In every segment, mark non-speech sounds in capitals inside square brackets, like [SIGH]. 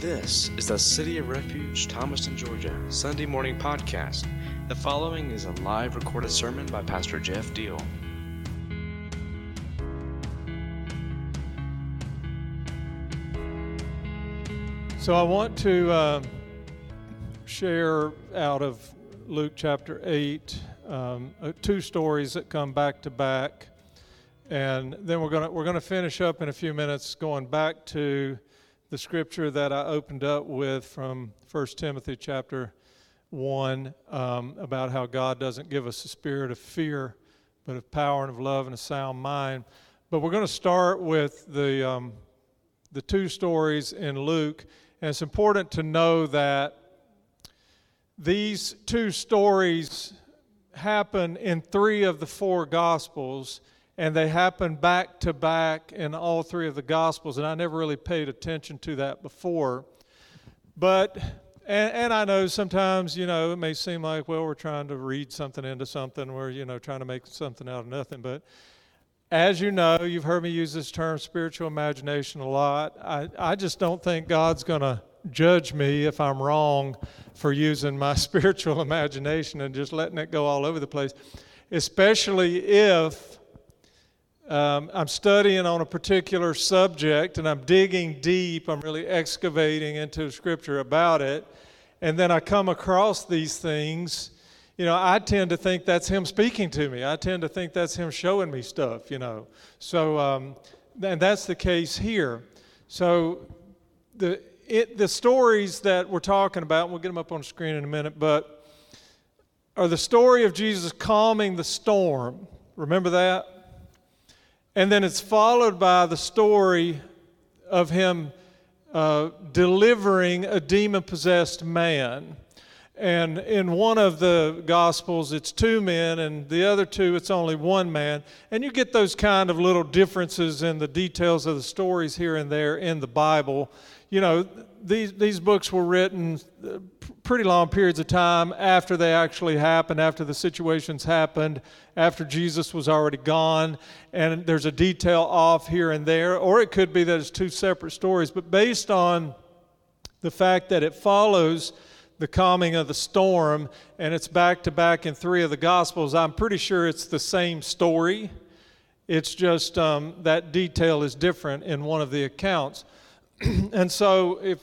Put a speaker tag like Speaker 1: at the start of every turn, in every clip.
Speaker 1: This is the City of Refuge, Thomaston, Georgia, Sunday morning podcast. The following is a live recorded sermon by Pastor Jeff Deel.
Speaker 2: So I want to uh, share out of Luke chapter 8 um, uh, two stories that come back to back. And then we're going we're gonna finish up in a few minutes going back to the scripture that I opened up with from 1 Timothy chapter 1 um, about how God doesn't give us a spirit of fear, but of power and of love and a sound mind. But we're going to start with the, um, the two stories in Luke. And it's important to know that these two stories happen in three of the four Gospels and they happen back to back in all three of the Gospels, and I never really paid attention to that before. But, and, and, I know sometimes, you know, it may seem like, well, we're trying to read something into something, we're, you know, trying to make something out of nothing. But as you know, you've heard me use this term spiritual imagination a lot. I, I just don't think God's going to judge me if I'm wrong for using my [LAUGHS] spiritual imagination and just letting it go all over the place, especially if um, I'm studying on a particular subject and I'm digging deep, I'm really excavating into scripture about it, and then I come across these things, you know, I tend to think that's Him speaking to me. I tend to think that's Him showing me stuff, you know. So, um, and that's the case here. So, the, it, the stories that we're talking about, we'll get them up on the screen in a minute, but are the story of Jesus calming the storm. Remember that? And then it's followed by the story of him uh, delivering a demon possessed man. And in one of the Gospels, it's two men, and the other two, it's only one man. And you get those kind of little differences in the details of the stories here and there in the Bible. You know, these, these books were written uh, pretty long periods of time after they actually happened, after the situations happened, after Jesus was already gone, and there's a detail off here and there, or it could be that it's two separate stories. But based on the fact that it follows the calming of the storm and it's back to back in three of the Gospels, I'm pretty sure it's the same story. It's just um, that detail is different in one of the accounts. [CLEARS THROAT] and so, if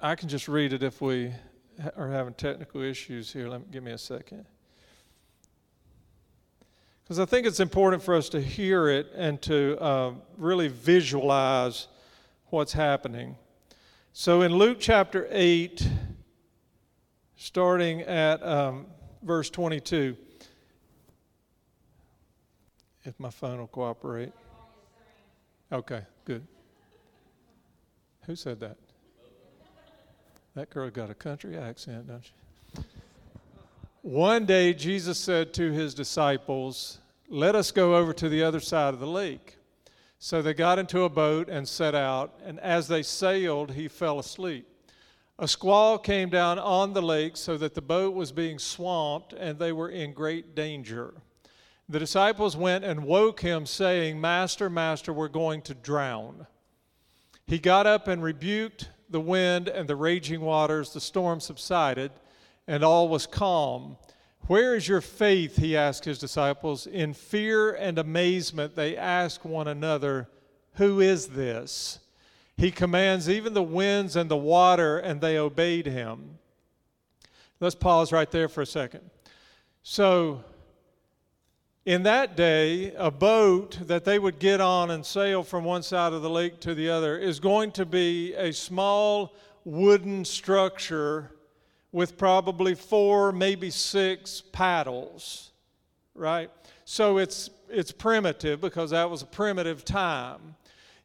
Speaker 2: I can just read it if we are having technical issues here. Let me give me a second. Because I think it's important for us to hear it and to uh, really visualize what's happening. So in Luke chapter 8, starting at um, verse 22, if my phone will cooperate. Okay, good. Who said that? That girl got a country accent, don't she? One day, Jesus said to his disciples, Let us go over to the other side of the lake. So they got into a boat and set out, and as they sailed, he fell asleep. A squall came down on the lake so that the boat was being swamped, and they were in great danger. The disciples went and woke him, saying, Master, Master, we're going to drown. He got up and rebuked the wind and the raging waters, the storm subsided, and all was calm. Where is your faith? He asked his disciples. In fear and amazement, they asked one another, Who is this? He commands even the winds and the water, and they obeyed him. Let's pause right there for a second. So, in that day, a boat that they would get on and sail from one side of the lake to the other is going to be a small wooden structure with probably four, maybe six paddles, right? So it's, it's primitive because that was a primitive time.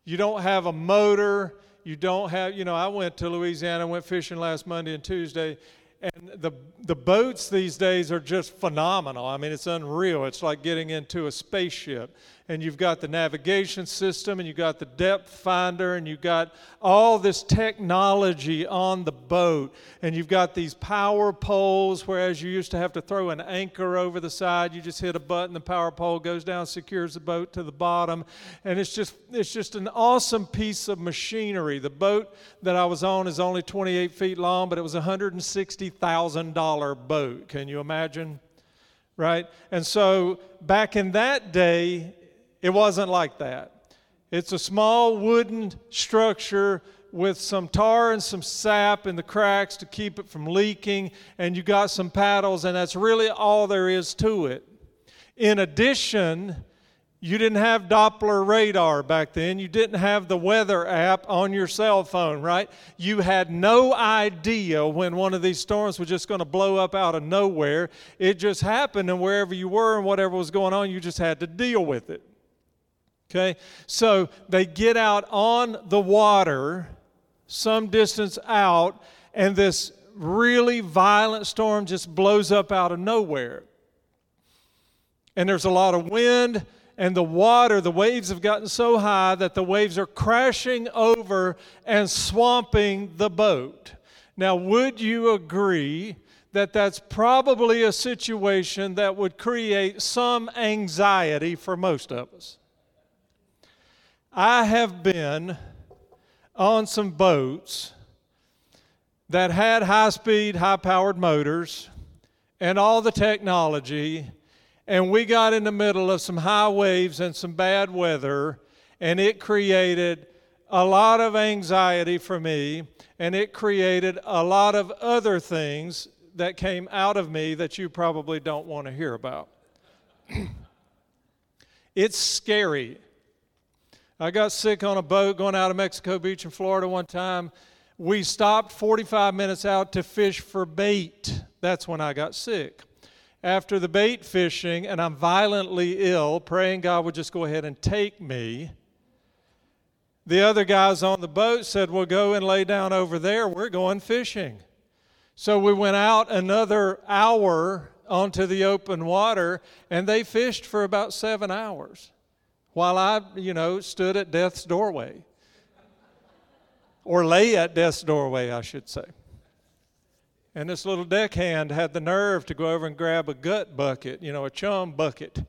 Speaker 2: You don't have a motor. You don't have, you know, I went to Louisiana, went fishing last Monday and Tuesday, and the the boats these days are just phenomenal. I mean, it's unreal. It's like getting into a spaceship and you've got the navigation system, and you've got the depth finder, and you've got all this technology on the boat, and you've got these power poles, whereas you used to have to throw an anchor over the side. You just hit a button, the power pole goes down, secures the boat to the bottom, and it's just it's just an awesome piece of machinery. The boat that I was on is only 28 feet long, but it was a $160,000 boat. Can you imagine? right? And so back in that day, it wasn't like that. It's a small wooden structure with some tar and some sap in the cracks to keep it from leaking, and you got some paddles, and that's really all there is to it. In addition, you didn't have Doppler radar back then. You didn't have the weather app on your cell phone, right? You had no idea when one of these storms was just going to blow up out of nowhere. It just happened, and wherever you were and whatever was going on, you just had to deal with it. Okay? So they get out on the water some distance out, and this really violent storm just blows up out of nowhere. And there's a lot of wind, and the water, the waves have gotten so high that the waves are crashing over and swamping the boat. Now, would you agree that that's probably a situation that would create some anxiety for most of us? I have been on some boats that had high speed, high powered motors and all the technology, and we got in the middle of some high waves and some bad weather, and it created a lot of anxiety for me, and it created a lot of other things that came out of me that you probably don't want to hear about. [CLEARS THROAT] it's scary I got sick on a boat going out of Mexico Beach in Florida one time. We stopped 45 minutes out to fish for bait. That's when I got sick. After the bait fishing, and I'm violently ill, praying God would just go ahead and take me. The other guys on the boat said, Well, go and lay down over there. We're going fishing. So we went out another hour onto the open water, and they fished for about seven hours while I, you know, stood at death's doorway. Or lay at death's doorway, I should say. And this little deckhand had the nerve to go over and grab a gut bucket, you know, a chum bucket,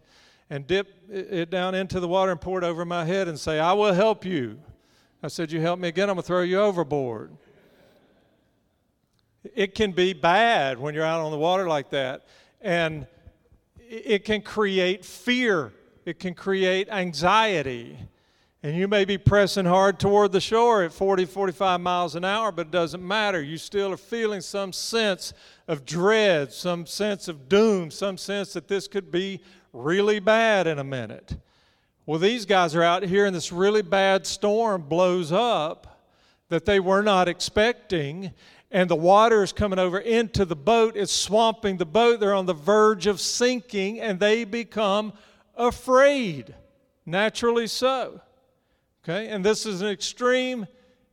Speaker 2: and dip it down into the water and pour it over my head and say, I will help you. I said, You help me again, I'm going to throw you overboard. It can be bad when you're out on the water like that. And it can create fear it can create anxiety. And you may be pressing hard toward the shore at 40, 45 miles an hour, but it doesn't matter. You still are feeling some sense of dread, some sense of doom, some sense that this could be really bad in a minute. Well, these guys are out here, and this really bad storm blows up that they were not expecting, and the water is coming over into the boat. It's swamping the boat. They're on the verge of sinking, and they become afraid. Naturally so. Okay, and this is an extreme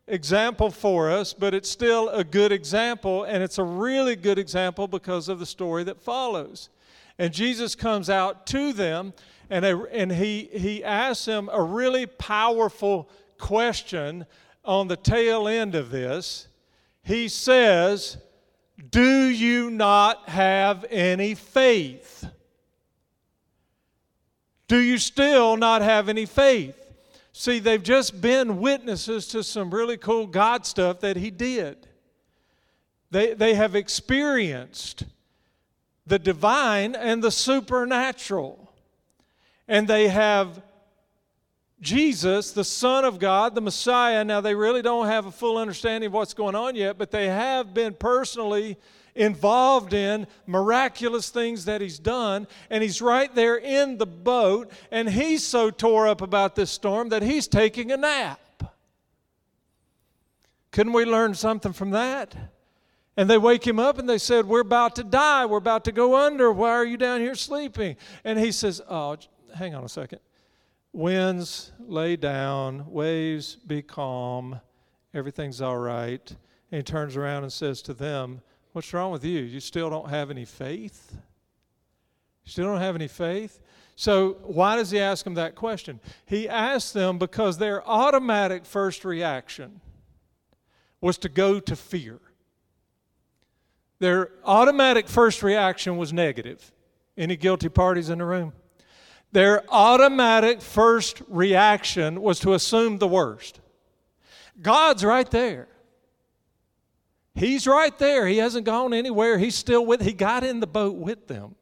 Speaker 2: example for us, but it's still a good example, and it's a really good example because of the story that follows. And Jesus comes out to them, and, and he, he asks them a really powerful question on the tail end of this. He says, Do you not have any faith? Do you still not have any faith? See, they've just been witnesses to some really cool God stuff that He did. They, they have experienced the divine and the supernatural. And they have Jesus, the Son of God, the Messiah. Now, they really don't have a full understanding of what's going on yet, but they have been personally involved in miraculous things that he's done. And he's right there in the boat, and he's so tore up about this storm that he's taking a nap. Couldn't we learn something from that? And they wake him up and they said, We're about to die. We're about to go under. Why are you down here sleeping? And he says, Oh, hang on a second. Winds lay down, waves be calm, everything's all right. And he turns around and says to them, What's wrong with you? You still don't have any faith? You still don't have any faith? So, why does he ask them that question? He asks them because their automatic first reaction was to go to fear. Their automatic first reaction was negative. Any guilty parties in the room? Their automatic first reaction was to assume the worst. God's right there. He's right there. He hasn't gone anywhere. He's still with he got in the boat with them.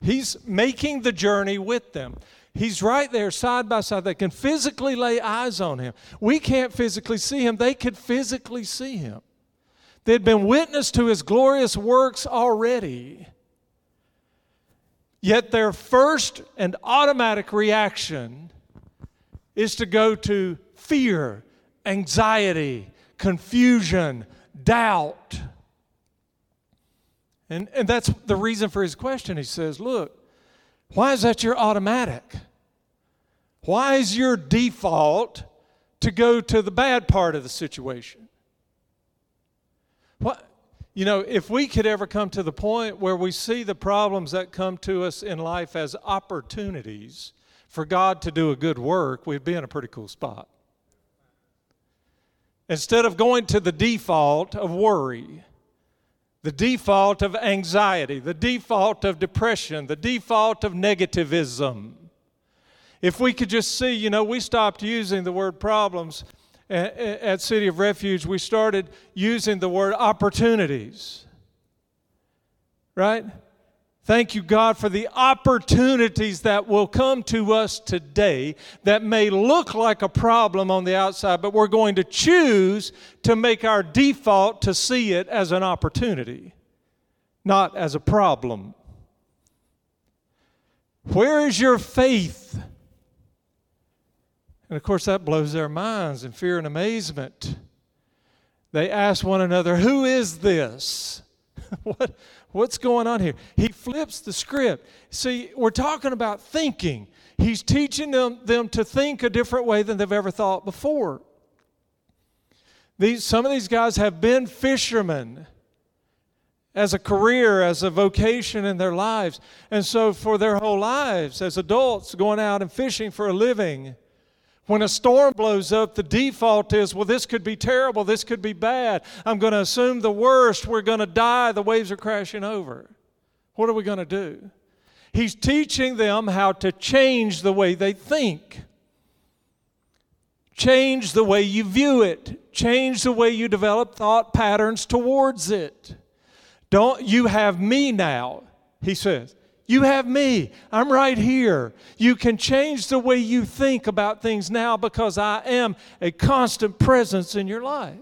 Speaker 2: He's making the journey with them. He's right there side by side. They can physically lay eyes on him. We can't physically see him. They could physically see him. They'd been witness to his glorious works already. Yet their first and automatic reaction is to go to fear, anxiety, confusion, doubt. And, and that's the reason for his question. He says, Look, why is that your automatic? Why is your default to go to the bad part of the situation? What, you know, if we could ever come to the point where we see the problems that come to us in life as opportunities for God to do a good work, we'd be in a pretty cool spot. Instead of going to the default of worry, the default of anxiety, the default of depression, the default of negativism. If we could just see, you know, we stopped using the word problems at City of Refuge, we started using the word opportunities. Right? Thank you, God, for the opportunities that will come to us today that may look like a problem on the outside, but we're going to choose to make our default to see it as an opportunity, not as a problem. Where is your faith? And of course, that blows their minds in fear and amazement. They ask one another, Who is this? [LAUGHS] what, What's going on here? He flips the script. See, we're talking about thinking. He's teaching them, them to think a different way than they've ever thought before. These, some of these guys have been fishermen as a career, as a vocation in their lives. And so, for their whole lives, as adults, going out and fishing for a living, when a storm blows up, the default is, well, this could be terrible, this could be bad. I'm going to assume the worst, we're going to die, the waves are crashing over. What are we going to do? He's teaching them how to change the way they think. Change the way you view it. Change the way you develop thought patterns towards it. Don't you have me now, he says. You have me. I'm right here. You can change the way you think about things now because I am a constant presence in your life.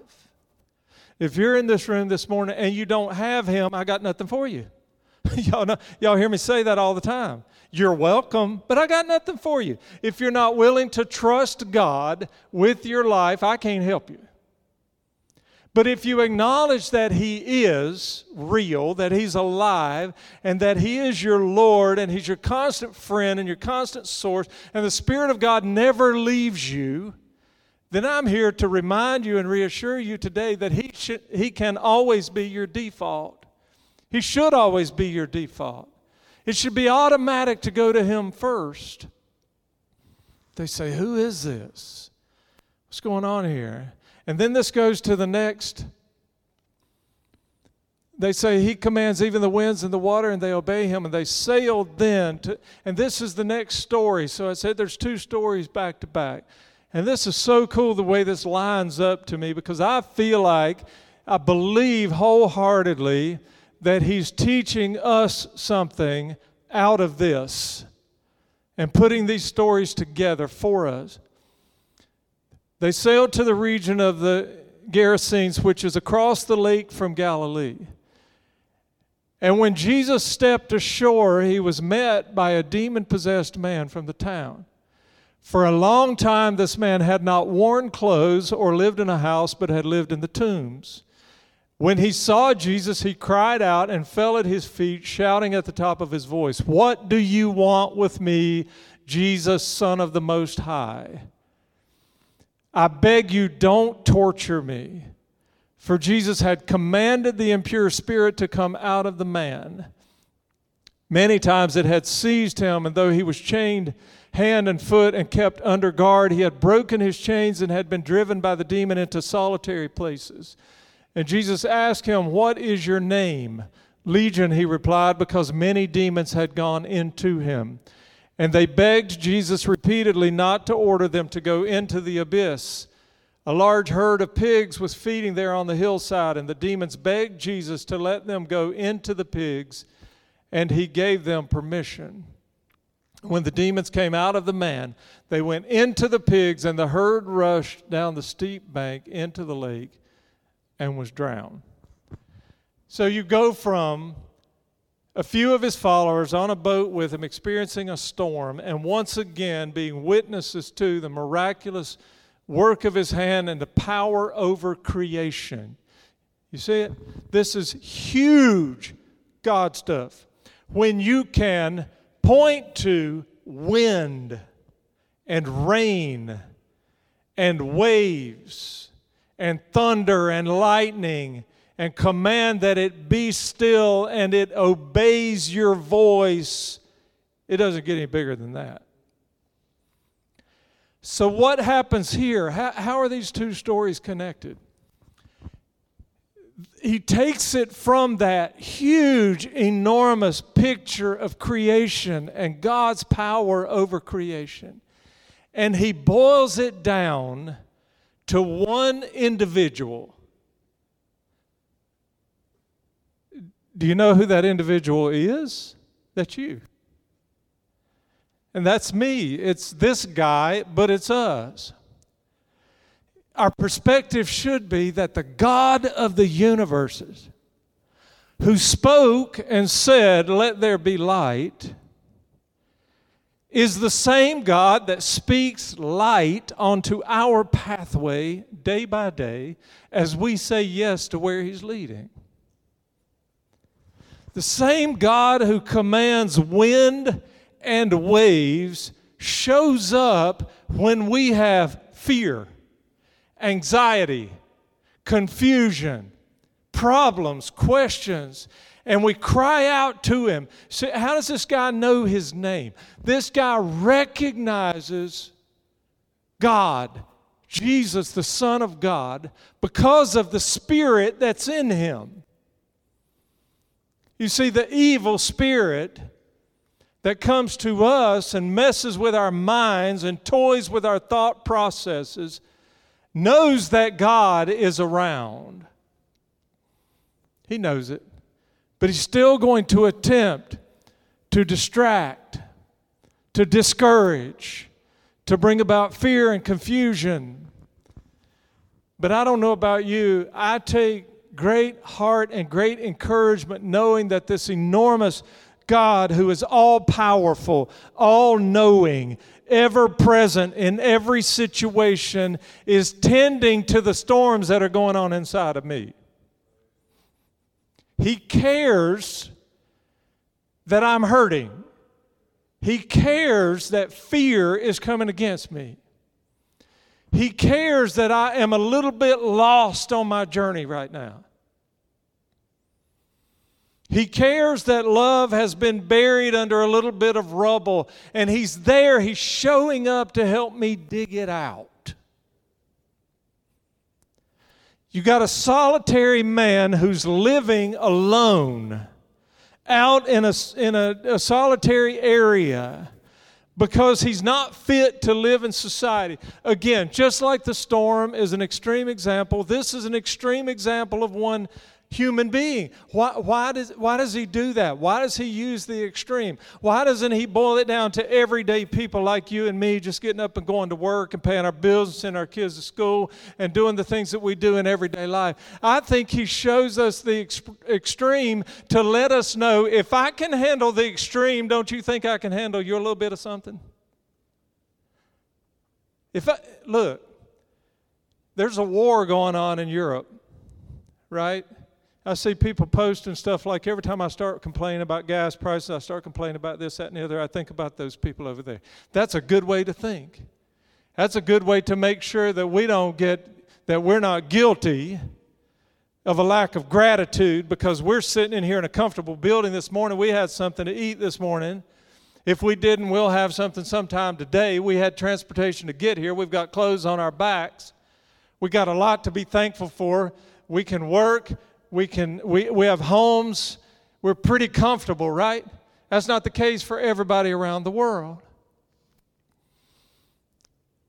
Speaker 2: If you're in this room this morning and you don't have Him, I got nothing for you. [LAUGHS] y'all, know, y'all hear me say that all the time. You're welcome, but I got nothing for you. If you're not willing to trust God with your life, I can't help you. But if you acknowledge that He is real, that He's alive, and that He is your Lord, and He's your constant friend and your constant source, and the Spirit of God never leaves you, then I'm here to remind you and reassure you today that He, should, he can always be your default. He should always be your default. It should be automatic to go to Him first. They say, Who is this? What's going on here? And then this goes to the next. They say he commands even the winds and the water, and they obey him, and they sailed then. To, and this is the next story. So I said there's two stories back to back. And this is so cool the way this lines up to me because I feel like, I believe wholeheartedly that he's teaching us something out of this and putting these stories together for us. They sailed to the region of the Gerasenes, which is across the lake from Galilee. And when Jesus stepped ashore, he was met by a demon possessed man from the town. For a long time, this man had not worn clothes or lived in a house, but had lived in the tombs. When he saw Jesus, he cried out and fell at his feet, shouting at the top of his voice, What do you want with me, Jesus, Son of the Most High? I beg you, don't torture me. For Jesus had commanded the impure spirit to come out of the man. Many times it had seized him, and though he was chained hand and foot and kept under guard, he had broken his chains and had been driven by the demon into solitary places. And Jesus asked him, What is your name? Legion, he replied, because many demons had gone into him. And they begged Jesus repeatedly not to order them to go into the abyss. A large herd of pigs was feeding there on the hillside, and the demons begged Jesus to let them go into the pigs, and he gave them permission. When the demons came out of the man, they went into the pigs, and the herd rushed down the steep bank into the lake and was drowned. So you go from a few of his followers on a boat with him experiencing a storm, and once again being witnesses to the miraculous work of his hand and the power over creation. You see it? This is huge God stuff. When you can point to wind and rain and waves and thunder and lightning and command that it be still and it obeys your voice, it doesn't get any bigger than that. So, what happens here? How, how are these two stories connected? He takes it from that huge, enormous picture of creation and God's power over creation, and he boils it down to one individual. Do you know who that individual is? That's you. And that's me. It's this guy, but it's us. Our perspective should be that the God of the universes, who spoke and said, Let there be light, is the same God that speaks light onto our pathway day by day as we say yes to where He's leading. The same God who commands wind and waves shows up when we have fear, anxiety, confusion, problems, questions, and we cry out to him. So how does this guy know his name? This guy recognizes God, Jesus, the Son of God, because of the Spirit that's in him. You see, the evil spirit that comes to us and messes with our minds and toys with our thought processes knows that God is around. He knows it. But he's still going to attempt to distract, to discourage, to bring about fear and confusion. But I don't know about you. I take great heart and great encouragement knowing that this enormous God who is all powerful, all knowing, ever present in every situation, is tending to the storms that are going on inside of me. He cares that I'm hurting. He cares that fear is coming against me. He cares that I am a little bit lost on my journey right now. He cares that love has been buried under a little bit of rubble, and He's there. He's showing up to help me dig it out. You got a solitary man who's living alone out in a, in a, a solitary area because he's not fit to live in society. Again, just like the storm is an extreme example, this is an extreme example of one human being. Why, why, does, why does he do that? Why does he use the extreme? Why doesn't he boil it down to everyday people like you and me just getting up and going to work and paying our bills and sending our kids to school and doing the things that we do in everyday life? I think he shows us the ex- extreme to let us know if I can handle the extreme, don't you think I can handle your little bit of something? If I, look, there's a war going on in Europe, right? I see people posting stuff like every time I start complaining about gas prices, I start complaining about this, that, and the other, I think about those people over there. That's a good way to think. That's a good way to make sure that we don't get, that we're not guilty of a lack of gratitude because we're sitting in here in a comfortable building this morning. We had something to eat this morning. If we didn't, we'll have something sometime today. We had transportation to get here. We've got clothes on our backs. We got a lot to be thankful for. We can work. We can we, we have homes. We're pretty comfortable, right? That's not the case for everybody around the world.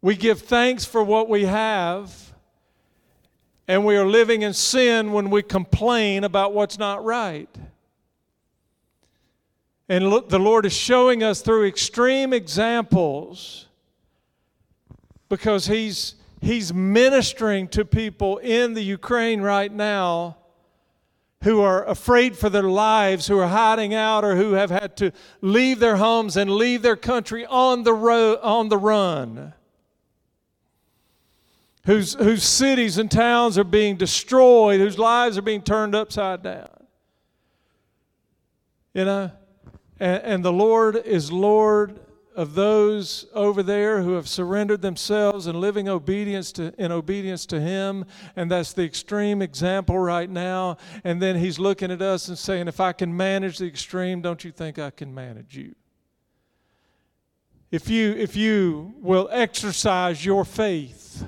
Speaker 2: We give thanks for what we have, and we are living in sin when we complain about what's not right. And look, the Lord is showing us through extreme examples because He's, he's ministering to people in the Ukraine right now who are afraid for their lives, who are hiding out, or who have had to leave their homes and leave their country on the, ro- on the run. Whose, whose cities and towns are being destroyed, whose lives are being turned upside down. You know? And, and the Lord is Lord of those over there who have surrendered themselves and living obedience to, in obedience to Him. And that's the extreme example right now. And then He's looking at us and saying, If I can manage the extreme, don't you think I can manage you? If you, if you will exercise your faith,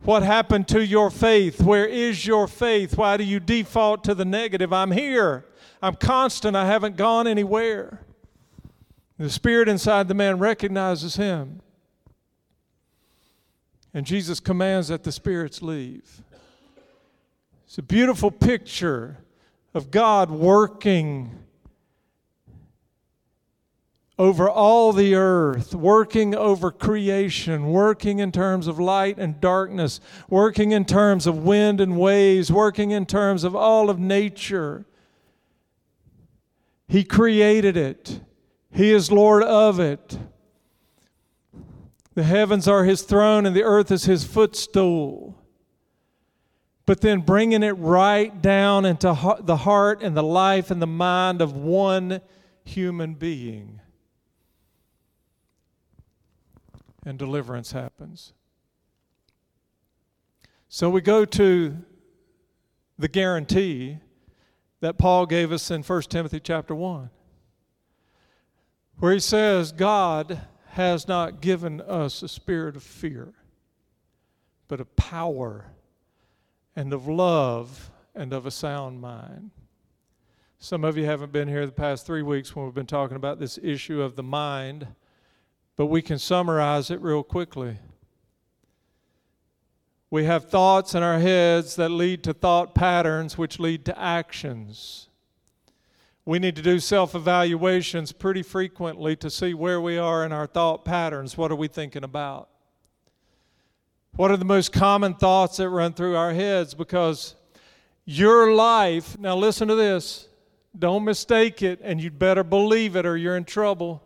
Speaker 2: what happened to your faith? Where is your faith? Why do you default to the negative? I'm here. I'm constant. I haven't gone anywhere. The spirit inside the man recognizes him. And Jesus commands that the spirits leave. It's a beautiful picture of God working over all the earth, working over creation, working in terms of light and darkness, working in terms of wind and waves, working in terms of all of nature. He created it. He is Lord of it. The heavens are His throne and the earth is His footstool. But then bringing it right down into the heart and the life and the mind of one human being. And deliverance happens. So we go to the guarantee that Paul gave us in 1 Timothy chapter 1 where he says, God has not given us a spirit of fear, but of power and of love and of a sound mind. Some of you haven't been here the past three weeks when we've been talking about this issue of the mind, but we can summarize it real quickly. We have thoughts in our heads that lead to thought patterns, which lead to actions. We need to do self evaluations pretty frequently to see where we are in our thought patterns. What are we thinking about? What are the most common thoughts that run through our heads? Because your life, now listen to this, don't mistake it, and you'd better believe it or you're in trouble.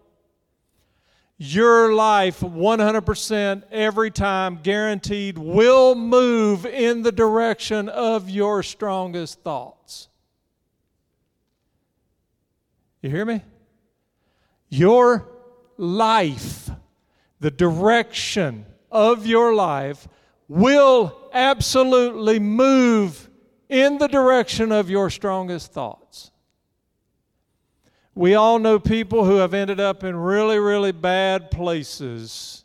Speaker 2: Your life, 100% every time, guaranteed, will move in the direction of your strongest thoughts. You hear me? Your life, the direction of your life, will absolutely move in the direction of your strongest thoughts. We all know people who have ended up in really, really bad places.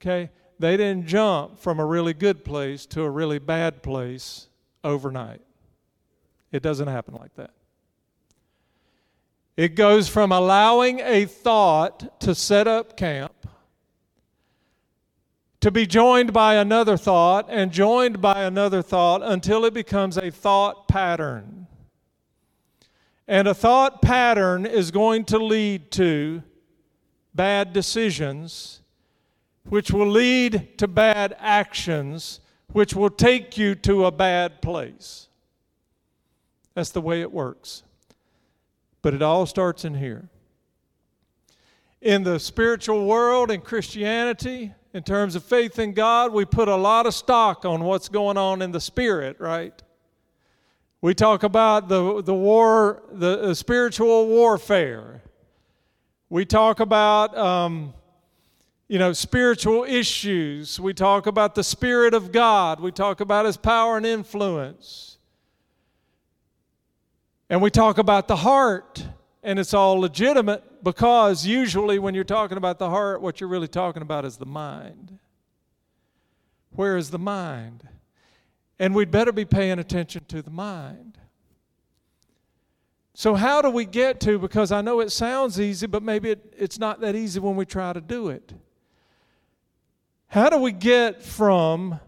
Speaker 2: Okay? They didn't jump from a really good place to a really bad place overnight. It doesn't happen like that. It goes from allowing a thought to set up camp to be joined by another thought and joined by another thought until it becomes a thought pattern. And a thought pattern is going to lead to bad decisions, which will lead to bad actions, which will take you to a bad place. That's the way it works. But it all starts in here. In the spiritual world, in Christianity, in terms of faith in God, we put a lot of stock on what's going on in the spirit, right? We talk about the, the war, the, the spiritual warfare. We talk about, um, you know, spiritual issues. We talk about the Spirit of God. We talk about His power and influence. And we talk about the heart. And it's all legitimate because usually when you're talking about the heart, what you're really talking about is the mind. Where is the mind? And we'd better be paying attention to the mind. So, how do we get to, because I know it sounds easy, but maybe it, it's not that easy when we try to do it. How do we get from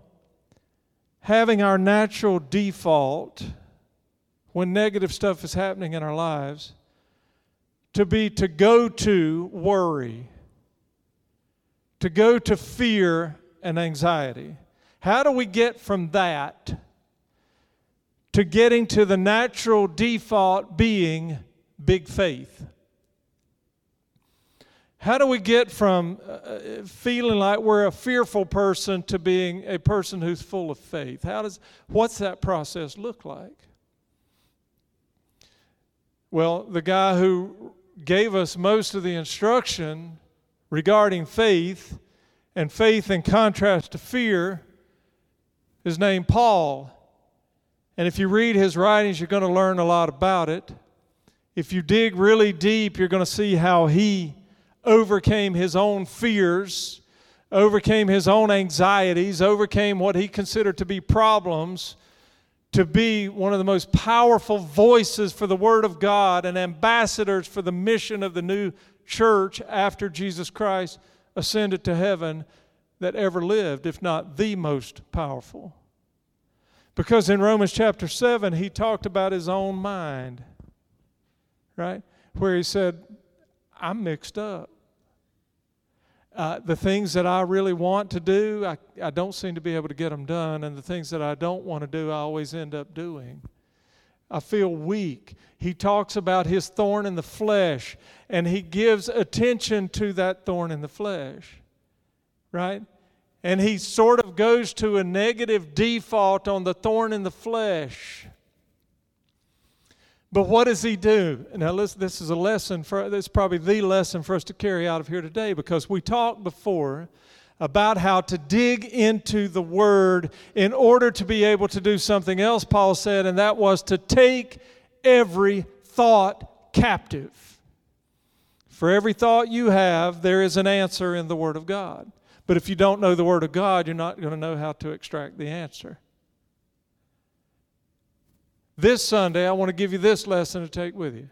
Speaker 2: having our natural default when negative stuff is happening in our lives to be to go to worry, to go to fear and anxiety? How do we get from that to getting to the natural default being big faith? How do we get from uh, feeling like we're a fearful person to being a person who's full of faith? How does what's that process look like? Well, the guy who gave us most of the instruction regarding faith and faith in contrast to fear is named Paul. And if you read his writings, you're going to learn a lot about it. If you dig really deep, you're going to see how he overcame his own fears, overcame his own anxieties, overcame what he considered to be problems, to be one of the most powerful voices for the Word of God and ambassadors for the mission of the new church after Jesus Christ ascended to heaven that ever lived, if not the most powerful. Because in Romans chapter 7, he talked about his own mind, right? Where he said, I'm mixed up. Uh, the things that I really want to do, I, I don't seem to be able to get them done. And the things that I don't want to do, I always end up doing. I feel weak. He talks about his thorn in the flesh, and he gives attention to that thorn in the flesh, right? And he sort of goes to a negative default on the thorn in the flesh. But what does he do? Now, listen, this is a lesson for, this is probably the lesson for us to carry out of here today because we talked before about how to dig into the Word in order to be able to do something else, Paul said, and that was to take every thought captive. For every thought you have, there is an answer in the Word of God. But if you don't know the Word of God, you're not going to know how to extract the answer. This Sunday, I want to give you this lesson to take with you.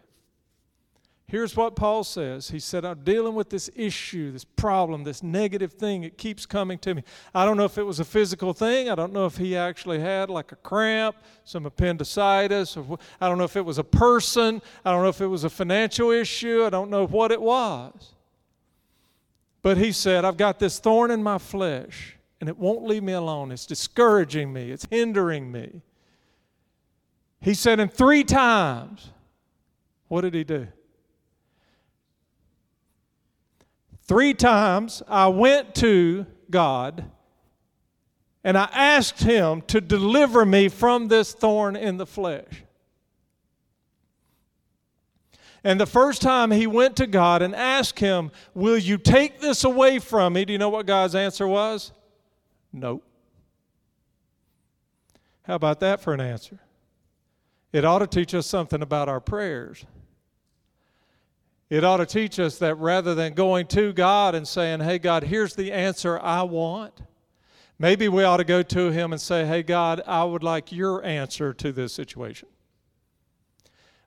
Speaker 2: Here's what Paul says. He said, I'm dealing with this issue, this problem, this negative thing. It keeps coming to me. I don't know if it was a physical thing. I don't know if he actually had like a cramp, some appendicitis. Or, I don't know if it was a person. I don't know if it was a financial issue. I don't know what it was. But he said, I've got this thorn in my flesh, and it won't leave me alone. It's discouraging me, it's hindering me. He said, and three times, what did he do? Three times I went to God and I asked Him to deliver me from this thorn in the flesh. And the first time he went to God and asked Him, Will you take this away from me? Do you know what God's answer was? Nope. How about that for an answer? It ought to teach us something about our prayers. It ought to teach us that rather than going to God and saying, Hey, God, here's the answer I want, maybe we ought to go to Him and say, Hey, God, I would like your answer to this situation.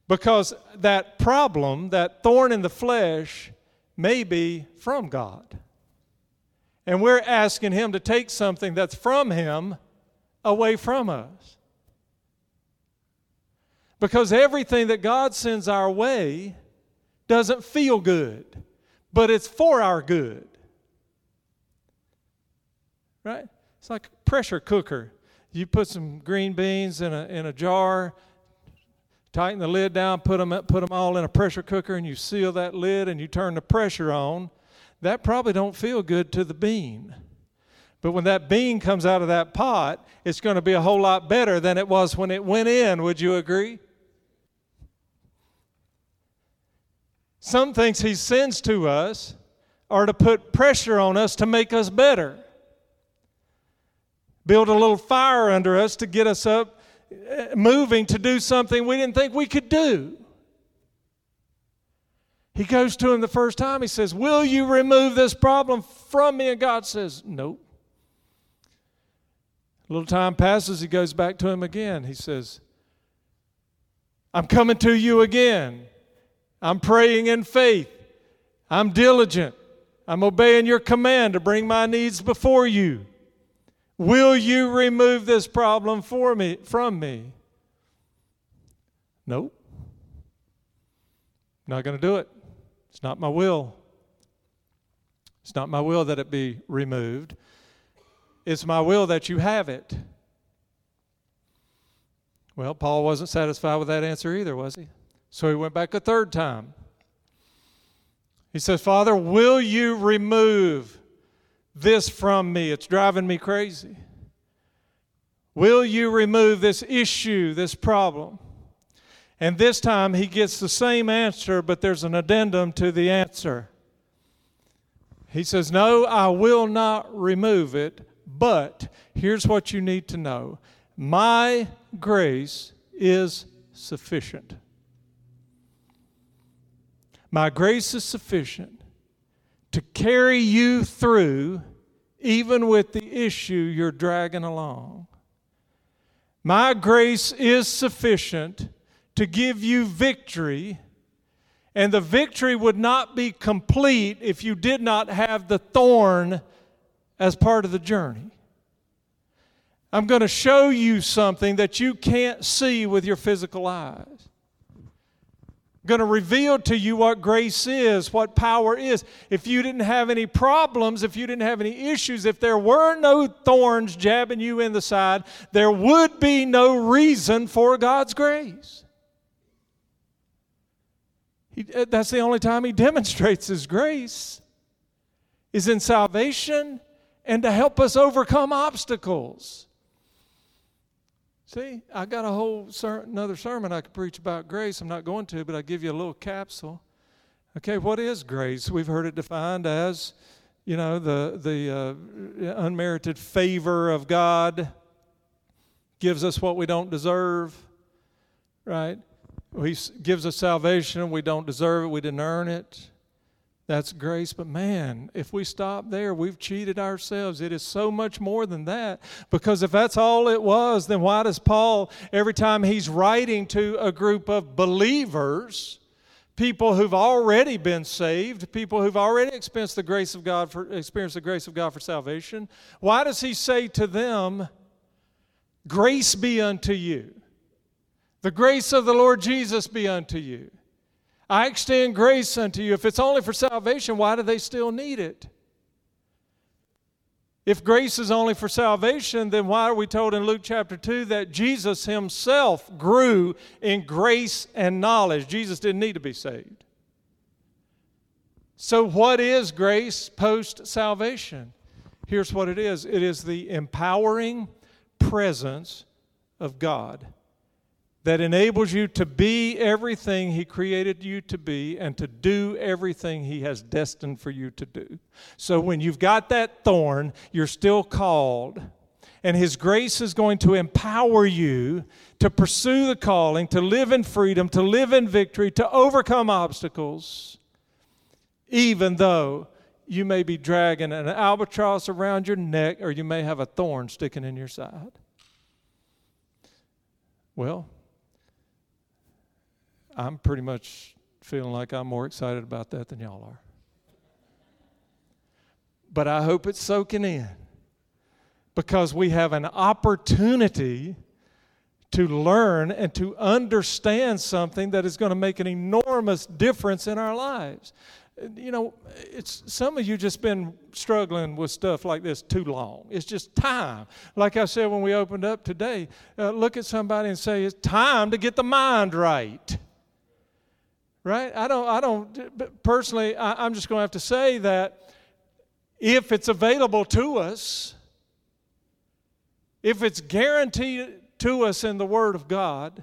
Speaker 2: Because that problem, that thorn in the flesh, may be from God. And we're asking Him to take something that's from Him away from us. Because everything that God sends our way doesn't feel good, but it's for our good. Right? It's like a pressure cooker. You put some green beans in a, in a jar, tighten the lid down, put them, put them all in a pressure cooker, and you seal that lid and you turn the pressure on. That probably don't feel good to the bean. But when that bean comes out of that pot, it's going to be a whole lot better than it was when it went in. Would you agree? Some things he sends to us are to put pressure on us to make us better. Build a little fire under us to get us up uh, moving to do something we didn't think we could do. He goes to him the first time. He says, Will you remove this problem from me? And God says, Nope. A little time passes. He goes back to him again. He says, I'm coming to you again. I'm praying in faith. I'm diligent. I'm obeying your command to bring my needs before you. Will you remove this problem for me from me? Nope. Not going to do it. It's not my will. It's not my will that it be removed. It's my will that you have it. Well, Paul wasn't satisfied with that answer either, was he? So he went back a third time. He says, Father, will you remove this from me? It's driving me crazy. Will you remove this issue, this problem? And this time he gets the same answer, but there's an addendum to the answer. He says, No, I will not remove it, but here's what you need to know my grace is sufficient. My grace is sufficient to carry you through, even with the issue you're dragging along. My grace is sufficient to give you victory, and the victory would not be complete if you did not have the thorn as part of the journey. I'm going to show you something that you can't see with your physical eyes. Going to reveal to you what grace is, what power is. If you didn't have any problems, if you didn't have any issues, if there were no thorns jabbing you in the side, there would be no reason for God's grace. He, uh, that's the only time he [LAUGHS] demonstrates his grace is in salvation and to help us overcome obstacles. See, I got a whole ser- another sermon I could preach about grace. I'm not going to, but I'll give you a little capsule. Okay, what is grace? We've heard it defined as, you know, the the uh, unmerited favor of God gives us what we don't deserve, right? He gives us salvation. We don't deserve it. We didn't earn it. That's grace. But man, if we stop there, we've cheated ourselves. It is so much more than that. Because if that's all it was, then why does Paul, every time he's writing to a group of believers, people who've already been saved, people who've already experienced the grace of God for experienced the grace of God for salvation, why does he say to them, Grace be unto you? The grace of the Lord Jesus be unto you. I extend grace unto you. If it's only for salvation, why do they still need it? If grace is only for salvation, then why are we told in Luke chapter 2 that Jesus himself grew in grace and knowledge? Jesus didn't need to be saved. So, what is grace post salvation? Here's what it is it is the empowering presence of God that enables you to be everything He created you to be and to do everything He has destined for you to do. So when you've got that thorn, you're still called. And His grace is going to empower you to pursue the calling, to live in freedom, to live in victory, to overcome obstacles, even though you may be dragging an albatross around your neck or you may have a thorn sticking in your side. Well, I'm pretty much feeling like I'm more excited about that than y'all are. But I hope it's soaking in because we have an opportunity to learn and to understand something that is going to make an enormous difference in our lives. You know, it's some of you just been struggling with stuff like this too long. It's just time. Like I said when we opened up today, uh, look at somebody and say, "It's time to get the mind right." Right? I don't, I don't, personally, I, I'm just going to have to say that if it's available to us, if it's guaranteed to us in the Word of God,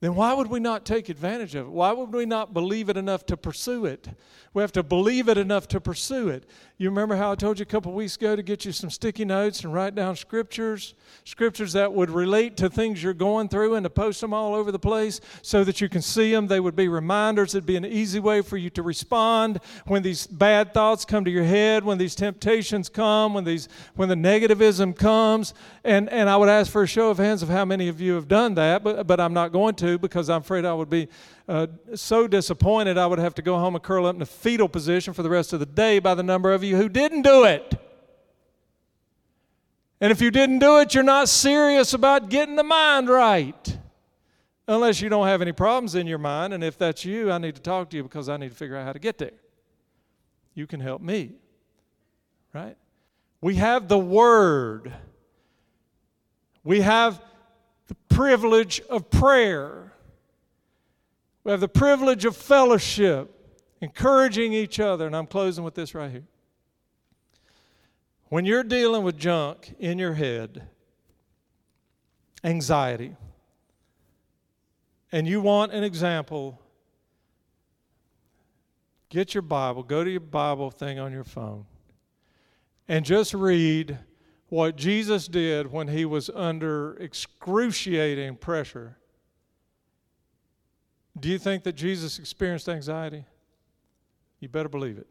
Speaker 2: then why would we not take advantage of it? Why would we not believe it enough to pursue it? We have to believe it enough to pursue it. You remember how I told you a couple weeks ago to get you some sticky notes and write down scriptures? Scriptures that would relate to things you're going through and to post them all over the place so that you can see them. They would be reminders. It'd be an easy way for you to respond when these bad thoughts come to your head, when these temptations come, when, these, when the negativism comes. And, and I would ask for a show of hands of how many of you have done that, but, but I'm not going to because I'm afraid I would be uh, so disappointed I would have to go home and curl up in a fetal position for the rest of the day by the number of you who didn't do it. And if you didn't do it, you're not serious about getting the mind right. Unless you don't have any problems in your mind. And if that's you, I need to talk to you because I need to figure out how to get there. You can help me. Right? We have the Word, we have the privilege of prayer. We have the privilege of fellowship, encouraging each other. And I'm closing with this right here. When you're dealing with junk in your head, anxiety, and you want an example, get your Bible, go to your Bible thing on your phone, and just read what Jesus did when he was under excruciating pressure do you think that Jesus experienced anxiety? You better believe it.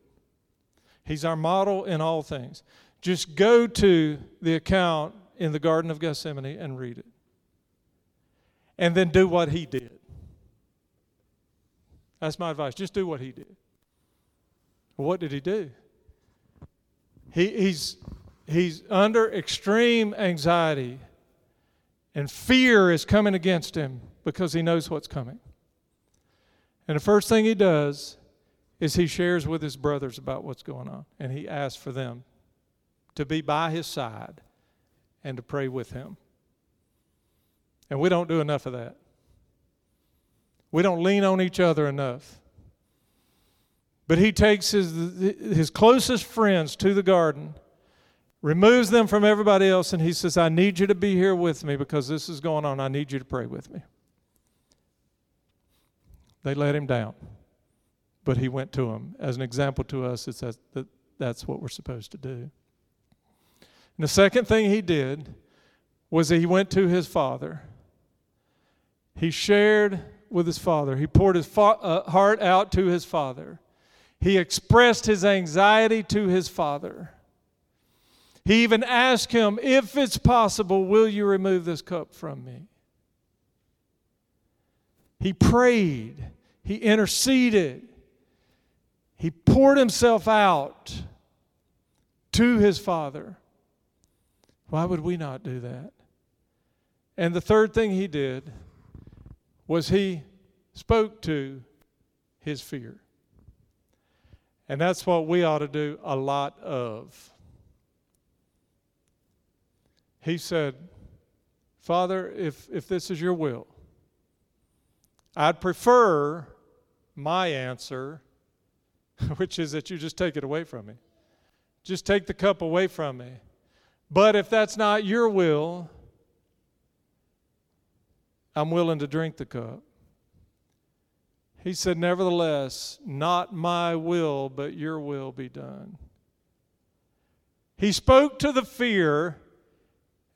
Speaker 2: He's our model in all things. Just go to the account in the Garden of Gethsemane and read it. And then do what he did. That's my advice. Just do what he did. What did he do? He, he's, he's under extreme anxiety, and fear is coming against him because he knows what's coming. And the first thing he does is he shares with his brothers about what's going on. And he asks for them to be by his side and to pray with him. And we don't do enough of that. We don't lean on each other enough. But he takes his, his closest friends to the garden, removes them from everybody else, and he says, I need you to be here with me because this is going on. I need you to pray with me. They let him down. But he went to them. As an example to us, it's that, that that's what we're supposed to do. And the second thing he did was he went to his father. He shared with his father. He poured his fa- uh, heart out to his father. He expressed his anxiety to his father. He even asked him, If it's possible, will you remove this cup from me? He prayed, he interceded, he poured himself out to his Father. Why would we not do that? And the third thing he did was he spoke to his fear. And that's what we ought to do a lot of. He said, Father, if, if this is your will, I'd prefer my answer, [LAUGHS] which is that you just take it away from me. Just take the cup away from me. But if that's not your will, I'm willing to drink the cup. He said, Nevertheless, not my will, but your will be done. He spoke to the fear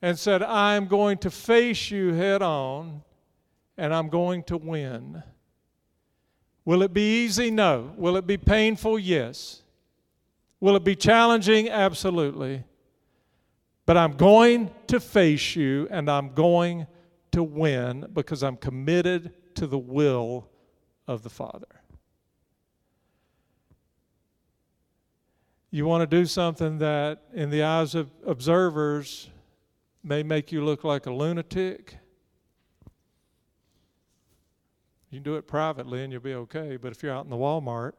Speaker 2: and said, I'm going to face you head on and I'm going to win. Will it be easy? No. Will it be painful? Yes. Will it be challenging? Absolutely. But I'm going to face you and I'm going to win because I'm committed to the will of the Father. You want to do something that, in the eyes of observers, may make you look like a lunatic You can do it privately and you'll be okay, but if you're out in the Walmart,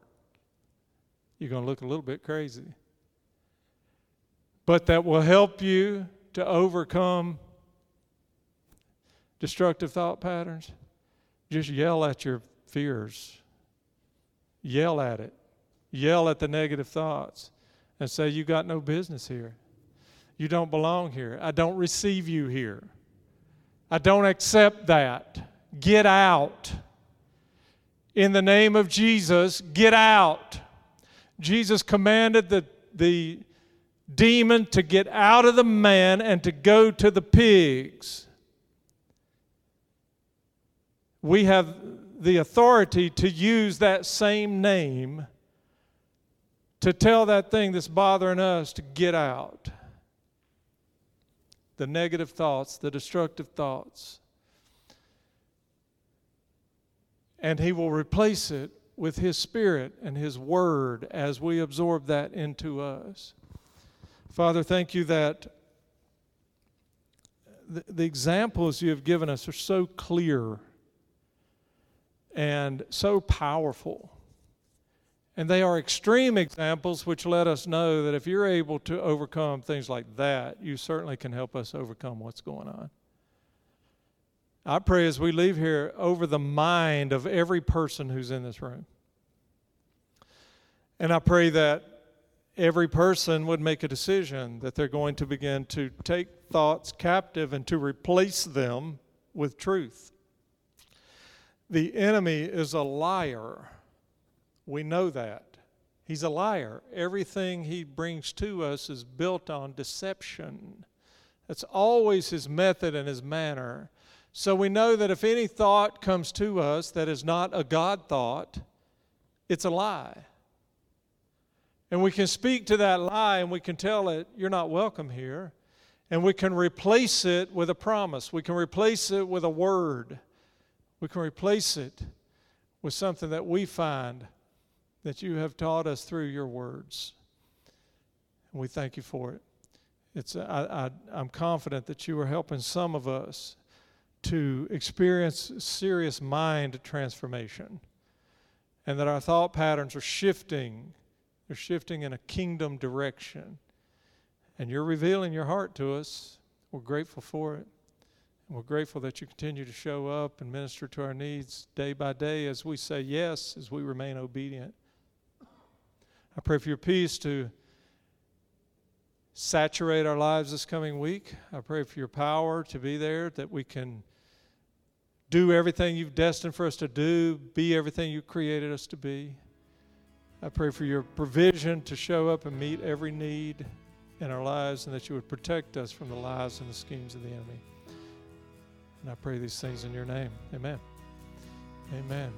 Speaker 2: you're going to look a little bit crazy. But that will help you to overcome destructive thought patterns. Just yell at your fears. Yell at it. Yell at the negative thoughts and say, You got no business here. You don't belong here. I don't receive you here. I don't accept that. get out. In the name of Jesus, get out. Jesus commanded the, the demon to get out of the man and to go to the pigs. We have the authority to use that same name to tell that thing that's bothering us to get out. The negative thoughts, the destructive thoughts. And He will replace it with His Spirit and His Word as we absorb that into us. Father, thank you that the, examples you have given us are so clear and so powerful. And they are extreme examples which let us know that if you're able to overcome things like that, you certainly can help us overcome what's going on. I pray as we leave here over the mind of every person who's in this room. And I pray that every person would make a decision that they're going to begin to take thoughts captive and to replace them with truth. The enemy is a liar. We know that. He's a liar. Everything he brings to us is built on deception. That's always his method and his manner. So we know that if any thought comes to us that is not a God thought, it's a lie. And we can speak to that lie and we can tell it, you're not welcome here. And we can replace it with a promise. We can replace it with a word. We can replace it with something that we find that you have taught us through your words. And we thank you for it. It's, I, I, I'm confident that you are helping some of us to experience serious mind transformation and that our thought patterns are shifting. They're shifting in a kingdom direction. And you're revealing your heart to us. We're grateful for it. And we're grateful that you continue to show up and minister to our needs day by day as we say yes, as we remain obedient. I pray for your peace to saturate our lives this coming week. I pray for your power to be there, that we can do everything you've destined for us to do, be everything you created us to be. I pray for your provision to show up and meet every need in our lives and that you would protect us from the lies and the schemes of the enemy. And I pray these things in your name. Amen. Amen.